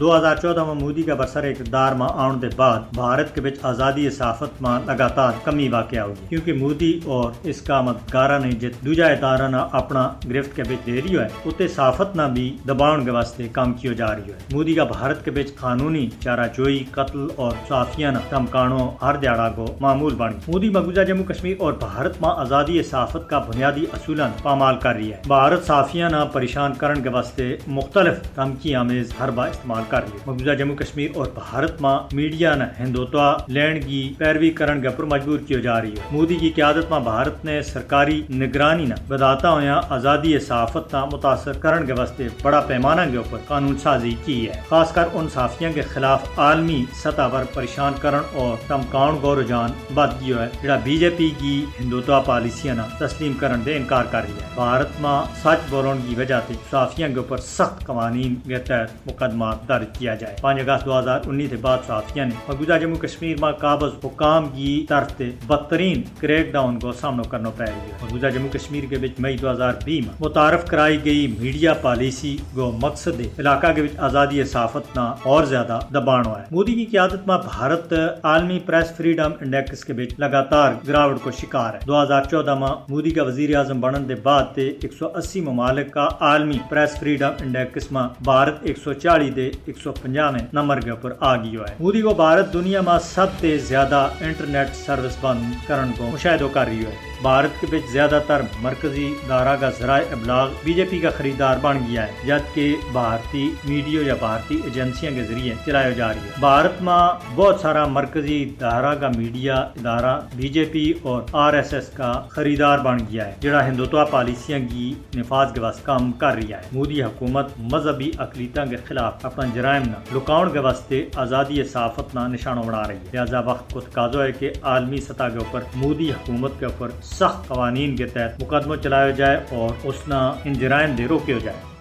دو ہزار چودہ میں مودی کا برسر اقتدار میں آن دے بعد بھارت کے بچ آزادی صحافت میں لگاتار کمی واقع ہوگی کیونکہ مودی اور اس کا مددگارہ نے جت دوجا ادارہ نہ اپنا گرفت کے بچ دے رہی ہے اتنے صحافت نہ بھی دباؤن کے واسطے کام کیو جا رہی ہے مودی کا بھارت کے بچ قانونی چارہ چوئی قتل اور صحافیہ نہ دمکانوں ہر دیاڑا کو معمول بن۔ مودی مقبوضہ جموں کشمیر اور بھارت میں آزادی صحافت کا بنیادی اصولن پامال کر رہی ہے۔ بھارت صحافیہ نہ پریشان کرن کے واسطے مختلف دھمکی آمیز حربہ استعمال کر لی مقبوضہ جموں کشمیر اور بھارت ماں میڈیا نہ ہندوتوا لینڈ کی پیروی کرن کے پر مجبور کیو جا رہی ہے مودی کی قیادت میں بھارت نے سرکاری نگرانی نہ بداتا ہویا آزادی صحافت نہ متاثر کرن کے واسطے بڑا پیمانہ کے اوپر قانون سازی کی ہے۔ خاص کر ان صحافیوں کے خلاف عالمی سطح پر پریشان کرن اور دمکاؤن کو رجحان بد گیا ہے۔ جڑا بی جے پی کی ہندوتوا پالیسیاں نہ تسلیم کرن دے انکار کر رہی ہے۔ بھارت ماں سچ بولن کی وجہ سے صحافیوں کے اوپر سخت قوانین کے تحت مقدمات درج کیا جائے۔ پانچ اگست دو ہزار انیس کے بعد صحافیہ نے مقبوضہ جموں کشمیر میں قابض حکام کی طرف سے بدترین کریک ڈاؤن کو سامنا کرنا پڑ رہی مقبوضہ جموں کشمیر کے بچ مئی دو ہزار بی میں متعارف کرائی گئی میڈیا پالیسی کو مقصد علاقہ کے بچ آزادی صحافت نہ اور زیادہ دبانا ہے۔ مودی کی قیادت میں بھارت عالمی پریس فریڈم انڈیکس کے بچ لگاتار گراوٹ کو شکار ہے۔ دو ہزار چودہ میں مودی کا وزیر اعظم بنن دے بعد تے ایک سو اسی ممالک کا عالمی پریس فریڈم انڈیکس میں بھارت ایک سو چالی دے ایک سو پنجا میں نمبر کے اوپر آ گئی ہے مودی کو بھارت دنیا میں سب سے زیادہ انٹرنیٹ سروس بند کرن کو مشاہدہ کر رہی ہے۔ بھارت کے بچ زیادہ تر مرکزی دارہ کا ذرائع ابلاغ بی جے پی کا خریدار بن گیا ہے، جبکہ بھارتی میڈیا یا بھارتی ایجنسیاں کے ذریعے چلایا جا رہی ہے۔ بھارت میں بہت سارا مرکزی دارہ کا میڈیا ادارہ بی جے پی اور آر ایس ایس کا خریدار بن گیا ہے، جڑا ہندوتوا پالیسیاں کی نفاذ کے واسطے کام کر رہی ہے۔ مودی حکومت مذہبی اقلیتوں کے خلاف اپنا جرائم نہ۔ لکاؤن کے واسطے آزادی صحافت نہ نشانہ بنا رہی ہے۔ لہٰذا وقت کو تقاضا ہے کہ عالمی سطح کے اوپر، مودی حکومت کے اوپر سخت قوانین کے تحت مقدمہ چلایا جائے اور اس نہ ان جرائم دے روکے جائے۔